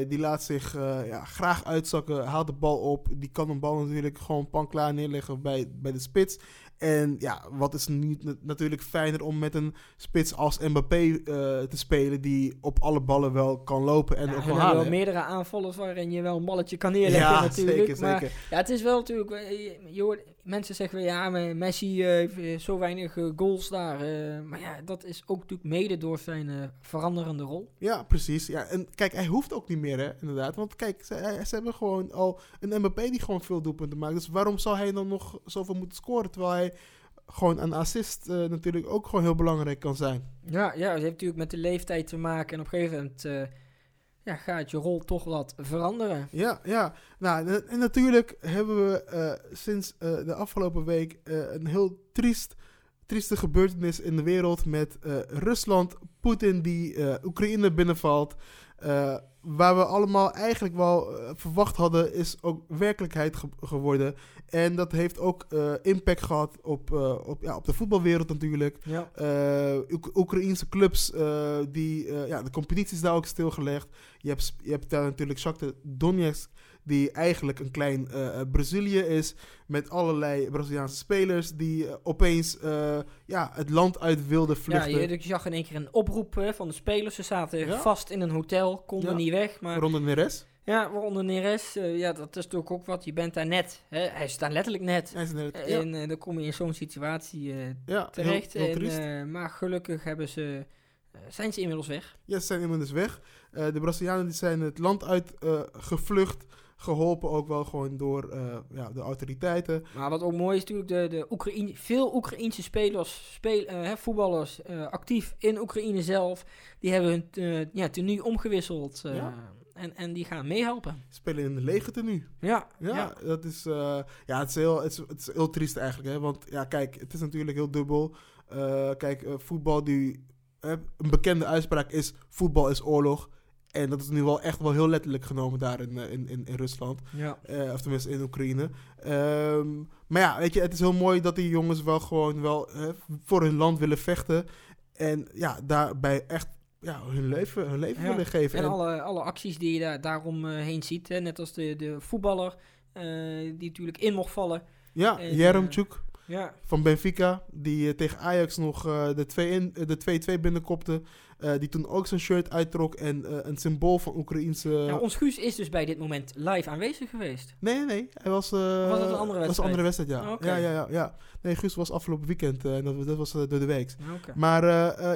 die laat zich ja, graag uitzakken, haalt de bal op. Die kan een bal natuurlijk gewoon pan klaar neerleggen bij, bij de spits. En ja, wat is niet natuurlijk fijner om met een spits als Mbappé uh, te spelen, die op alle ballen wel kan lopen en ja, ook wel halen. wel meerdere aanvallers waarin je wel een balletje kan neerleggen ja, natuurlijk. Zeker, maar zeker. ja, het is wel natuurlijk, je, je hoort, mensen zeggen ja, Messi uh, heeft zo weinig uh, goals daar. Maar ja, dat is ook natuurlijk mede door zijn veranderende rol. Ja, precies. Ja, en kijk, hij hoeft ook niet meer, hè, inderdaad. Want kijk, ze, ze hebben gewoon al een Mbappé die gewoon veel doelpunten maakt. Dus waarom zou hij dan nog zoveel moeten scoren, terwijl hij gewoon een assist natuurlijk ook gewoon heel belangrijk kan zijn. Ja, ja, het heeft natuurlijk met de leeftijd te maken. En op een gegeven moment ja, gaat je rol toch wat veranderen. Ja, ja. Nou, en natuurlijk hebben we uh, sinds uh, de afgelopen week uh, een heel triest, trieste gebeurtenis in de wereld met Rusland, Poetin die Oekraïne binnenvalt. waar we allemaal eigenlijk wel verwacht hadden, is ook werkelijkheid ge geworden. En dat heeft ook uh, impact gehad op, uh, op, ja, op de voetbalwereld natuurlijk. Ja. Uh, Oekraïense clubs, die, ja, de competitie is daar ook stilgelegd. Je hebt, je hebt daar natuurlijk Shakhtar Donetsk, die eigenlijk een klein Brazilië is. Met allerlei Braziliaanse spelers die opeens ja, het land uit wilden vluchten. Ja, je, zag in één keer een oproep van de spelers. Ze zaten ja. vast in een hotel, konden ja. niet weg. Maar... Ronde Neres. Ja, waaronder Neres, uh, ja, dat is natuurlijk ook wat. Je bent daar net. Hè? Hij staat letterlijk net. Hij is net, En uh, dan kom je in zo'n situatie uh, ja, terecht. Heel, heel en, maar gelukkig hebben ze, zijn ze inmiddels weg. Ja, ze zijn inmiddels weg. de Brazilianen die zijn het land uit gevlucht. Geholpen ook wel gewoon door ja, de autoriteiten. Maar wat ook mooi is natuurlijk, de, de Oekraïne, veel Oekraïnse spelers, speel, voetballers actief in Oekraïne zelf. Die hebben hun ja, tenue omgewisseld. Ja en, en die gaan meehelpen. Spelen in de leger tenue. Ja, ja, ja. dat is, uh, ja, het is, heel, het, is, het is heel triest eigenlijk. Hè? Want ja, kijk, het is natuurlijk heel dubbel. Uh, kijk, uh, voetbal, die, een bekende uitspraak is: voetbal is oorlog. En dat is nu wel echt wel heel letterlijk genomen daar in, in, in, in Rusland. Ja. of tenminste in Oekraïne. Um, maar ja, weet je, het is heel mooi dat die jongens wel gewoon wel voor hun land willen vechten. En ja, daarbij echt ja, hun leven, hun leven willen geven. En, en, alle, alle acties die je daar, daarom uh, heen ziet. Hè? Net als de, de voetballer uh, die natuurlijk in mocht vallen. Ja, Jeremchuk uh, ja. van Benfica. Die tegen Ajax nog de 2-2 binnenkopte. die toen ook zijn shirt uittrok en een symbool van Oekraïense... Ja, ons Guus is dus bij dit moment live aanwezig geweest. Nee, nee. Hij was... was het een andere wedstrijd? was een andere wedstrijd, ja. Oh, okay. ja, ja, ja, ja. Nee, Guus was afgelopen weekend. en dat, dat was door de week. Okay. Maar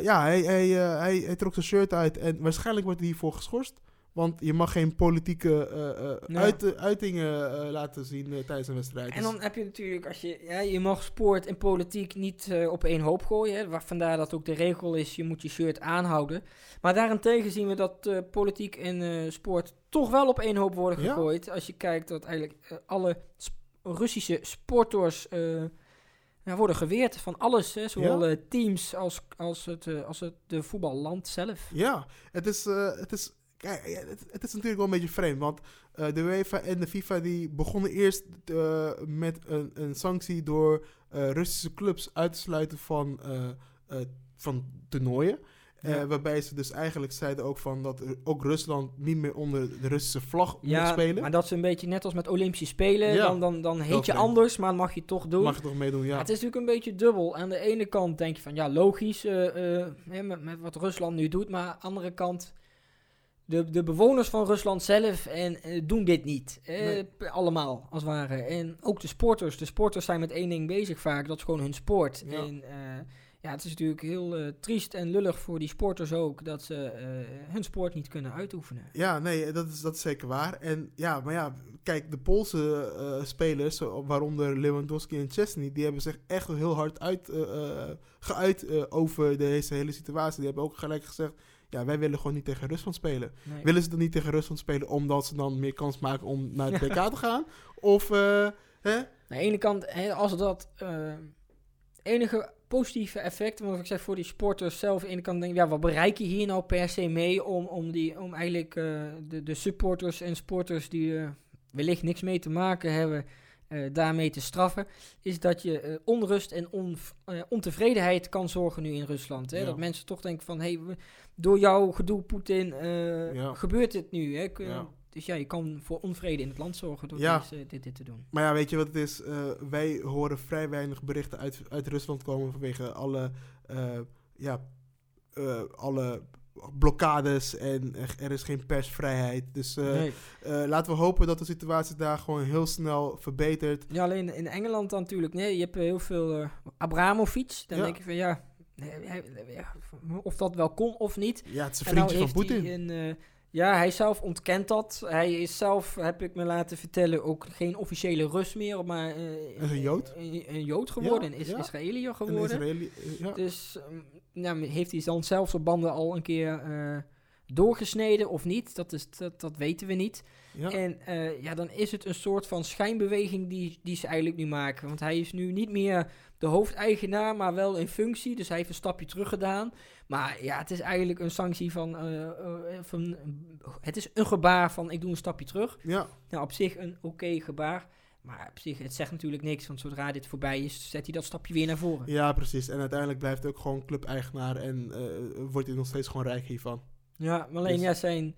ja, hij, hij, hij, hij trok zijn shirt uit en waarschijnlijk wordt hij hiervoor geschorst. Want je mag geen politieke uh, uh, ja. uit, uitingen uh, laten zien tijdens een wedstrijd. En dan heb je natuurlijk, als je, ja, je mag sport en politiek niet op één hoop gooien. Hè, waar, vandaar dat ook de regel is, je moet je shirt aanhouden. Maar daarentegen zien we dat politiek en sport toch wel op één hoop worden gegooid. Ja. Als je kijkt dat eigenlijk alle sp Russische sporters worden geweerd van alles. Hè, zowel ja. teams als, als, het, als het de voetballand zelf. Ja, het is... het is Kijk, het, het, is natuurlijk wel een beetje vreemd, want uh, de UEFA en de FIFA die begonnen eerst uh, met een, een, sanctie door uh, Russische clubs uit te sluiten van, van toernooien. Ja. waarbij ze dus eigenlijk zeiden ook van dat ook Rusland niet meer onder de Russische vlag ja, moet spelen. maar dat is een beetje net als met Olympische Spelen. Ja. Dan, dan, dan heet je anders, maar mag je toch doen. Mag je toch meedoen, ja. het is natuurlijk een beetje dubbel. Aan de ene kant denk je van ja, logisch met, met wat Rusland nu doet. Maar aan de andere kant de, de bewoners van Rusland zelf en, uh, doen dit niet. Uh, nee. Allemaal, als het ware. En ook de sporters. De sporters zijn met één ding bezig vaak. Dat is gewoon hun sport. Ja. En uh, ja, het is natuurlijk heel triest en lullig voor die sporters ook... dat ze hun sport niet kunnen uitoefenen. Ja, nee, dat is, dat is zeker waar. En ja, maar ja, kijk, de Poolse spelers... waaronder Lewandowski en Chesney... die hebben zich echt heel hard uit, geuit over deze hele situatie. Die hebben ook gelijk gezegd ja, wij willen gewoon niet tegen Rusland spelen. Nee. Willen ze dan niet tegen Rusland spelen omdat ze dan meer kans maken om naar het WK te gaan? Of, uh, hè? Aan de ene kant, als dat... Uh, enige positieve effect, want ik zeg voor die sporters zelf, aan de ene kant denk ik, ja, wat bereik je hier nou per se mee om, om, die, om eigenlijk uh, de, de supporters en sporters die wellicht niks mee te maken hebben, daarmee te straffen, is dat je onrust en on, ontevredenheid kan zorgen nu in Rusland. Hè? Ja. Dat mensen toch denken van, hey, door jouw gedoe Poetin ja. gebeurt dit nu. Hè? Ja. Dus ja, je kan voor onvrede in het land zorgen door ja. deze, dit, dit, te doen. Maar ja, weet je wat het is? Uh, wij horen vrij weinig berichten uit, uit Rusland komen vanwege alle, uh, ja, uh, alle blokkades en er is geen persvrijheid. Dus nee. laten we hopen dat de situatie daar gewoon heel snel verbetert. Ja, alleen in Engeland dan natuurlijk. Nee, je hebt heel veel Abramovic. Dan ja. denk ik van ja, of dat wel kon of niet. Ja, het is een vriendje van Poetin. Ja, hij zelf ontkent dat. Hij is zelf, heb ik me laten vertellen, ook geen officiële Rus meer, maar uh, een Jood. Een, een Jood geworden, ja, is ja. Israëliër geworden. Israëli ja. Dus um, heeft hij dan zelf zijn banden al een keer uh, doorgesneden of niet? Dat, is, dat, dat weten we niet. Ja. En uh, ja, dan is het een soort van schijnbeweging die, die ze eigenlijk nu maken. Want hij is nu niet meer de hoofdeigenaar, maar wel in functie. Dus hij heeft een stapje terug gedaan. Maar ja, het is eigenlijk een sanctie van, uh, uh, van het is een gebaar van ik doe een stapje terug. Ja. Nou, op zich een oké gebaar. Maar op zich, het zegt natuurlijk niks, want zodra dit voorbij is, zet hij dat stapje weer naar voren. Ja, precies. En uiteindelijk blijft hij ook gewoon clubeigenaar en wordt hij nog steeds gewoon rijk hiervan. Ja, maar alleen dus. ja, zijn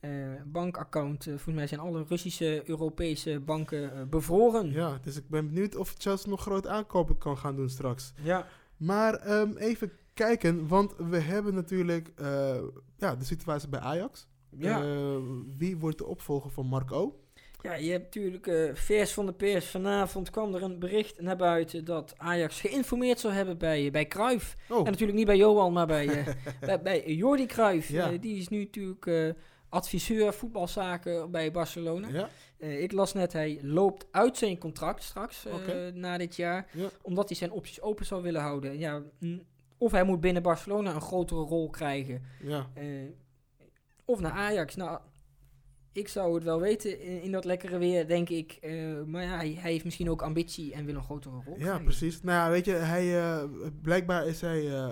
uh, bankaccount, uh, volgens mij zijn alle Russische, Europese banken uh, bevroren. Ja, dus ik ben benieuwd of Chelsea nog groot aankopen kan gaan doen straks. Ja. Maar um, even kijken, want we hebben natuurlijk ja, de situatie bij Ajax. Ja. wie wordt de opvolger van Marco? Ja, je hebt natuurlijk uh, vers van de pers. Vanavond kwam er een bericht naar buiten dat Ajax geïnformeerd zou hebben bij, bij Cruijff. Oh. En natuurlijk niet bij Johan, maar bij, bij, bij Jordi Cruijff. Ja. die is nu natuurlijk adviseur voetbalzaken bij Barcelona. Ja. Ik las net, hij loopt uit zijn contract straks okay. na dit jaar. Ja. Omdat hij zijn opties open zou willen houden. Ja, of hij moet binnen Barcelona een grotere rol krijgen. Ja. Of naar Ajax. Nou, ik zou het wel weten in, in dat lekkere weer, denk ik. Uh, maar ja, hij, hij, heeft misschien ook ambitie en wil een grotere rol. Ja, precies. Nou ja, weet je, hij, uh, blijkbaar is hij, uh,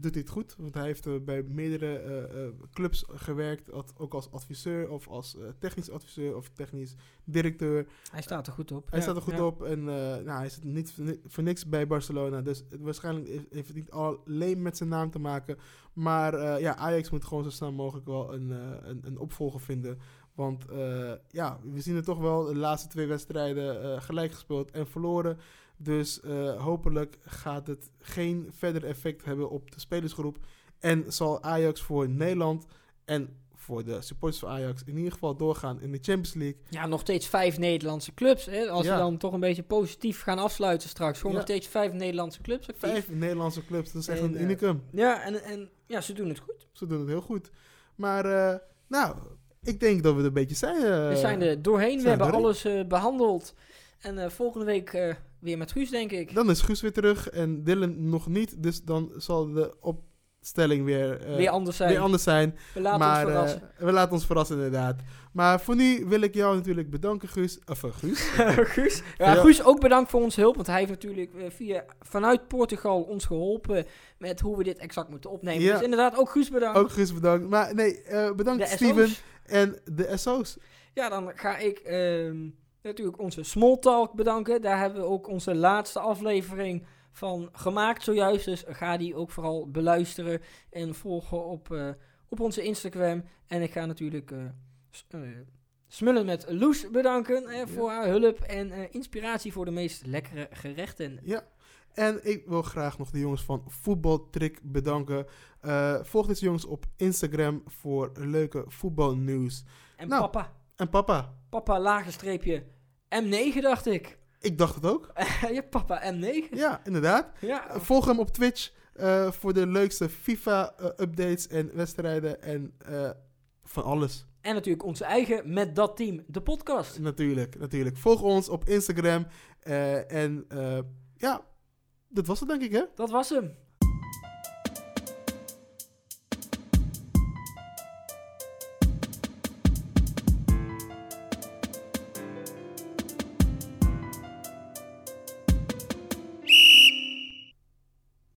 doet dit goed. Want hij heeft bij meerdere clubs gewerkt. ook als adviseur of als technisch adviseur of technisch directeur. Hij staat er goed op. Hij ja, staat er goed ja. op. En nou, hij zit niet voor niks bij Barcelona. Dus waarschijnlijk heeft het niet alleen met zijn naam te maken. Maar ja, Ajax moet gewoon zo snel mogelijk wel een, een, een opvolger vinden. Want uh, ja, we zien het toch wel de laatste twee wedstrijden uh, gelijk gespeeld en verloren. Dus uh, hopelijk gaat het geen verder effect hebben op de spelersgroep. En zal Ajax voor Nederland en voor de supporters van Ajax in ieder geval doorgaan in de Champions League. Ja, nog steeds vijf Nederlandse clubs. Hè? Als ja. we dan toch een beetje positief gaan afsluiten straks. Gewoon ja. nog steeds vijf Nederlandse clubs. Actief. Vijf Nederlandse clubs, dat is echt en, een unicum. Ja, en, en ja, ze doen het goed. Ze doen het heel goed. Maar nou, ik denk dat we er een beetje zijn. Uh, we zijn er doorheen. We hebben doorheen. alles uh, behandeld. En uh, volgende week weer met Guus, denk ik. Dan is Guus weer terug en Dylan nog niet. Dus dan zal de opstelling weer, weer, anders, zijn. weer anders zijn. We laten maar, ons verrassen. we laten ons verrassen, inderdaad. Maar voor nu wil ik jou natuurlijk bedanken, Guus. Of Guus. Guus. Ja, Guus, ook bedankt voor onze hulp. Want hij heeft natuurlijk via, vanuit Portugal ons geholpen met hoe we dit exact moeten opnemen. Ja. Dus inderdaad, ook Guus bedankt. Ook Guus bedankt. Maar nee, bedankt Steven. En de SO's. Ja, dan ga ik uh, natuurlijk onze Small Talk bedanken. Daar hebben we ook onze laatste aflevering van gemaakt zojuist. Dus ga die ook vooral beluisteren en volgen op, uh, op onze Instagram. En ik ga natuurlijk uh, Smullen met Loes bedanken voor haar hulp en inspiratie voor de meest lekkere gerechten. Ja. En ik wil graag nog de jongens van Voetbaltrick bedanken. Uh, volg deze jongens op Instagram voor leuke voetbalnieuws. En nou, papa. En papa. Papa lagerstreepje M9 dacht ik. Ik dacht het ook. ja, papa M9. Ja, inderdaad. Ja. Volg hem op Twitch uh, voor de leukste FIFA-updates en wedstrijden en van alles. En natuurlijk onze eigen Met Dat Team, de podcast. Natuurlijk, natuurlijk. Volg ons op Instagram en ja, dat was het denk ik, hè? Dat was hem.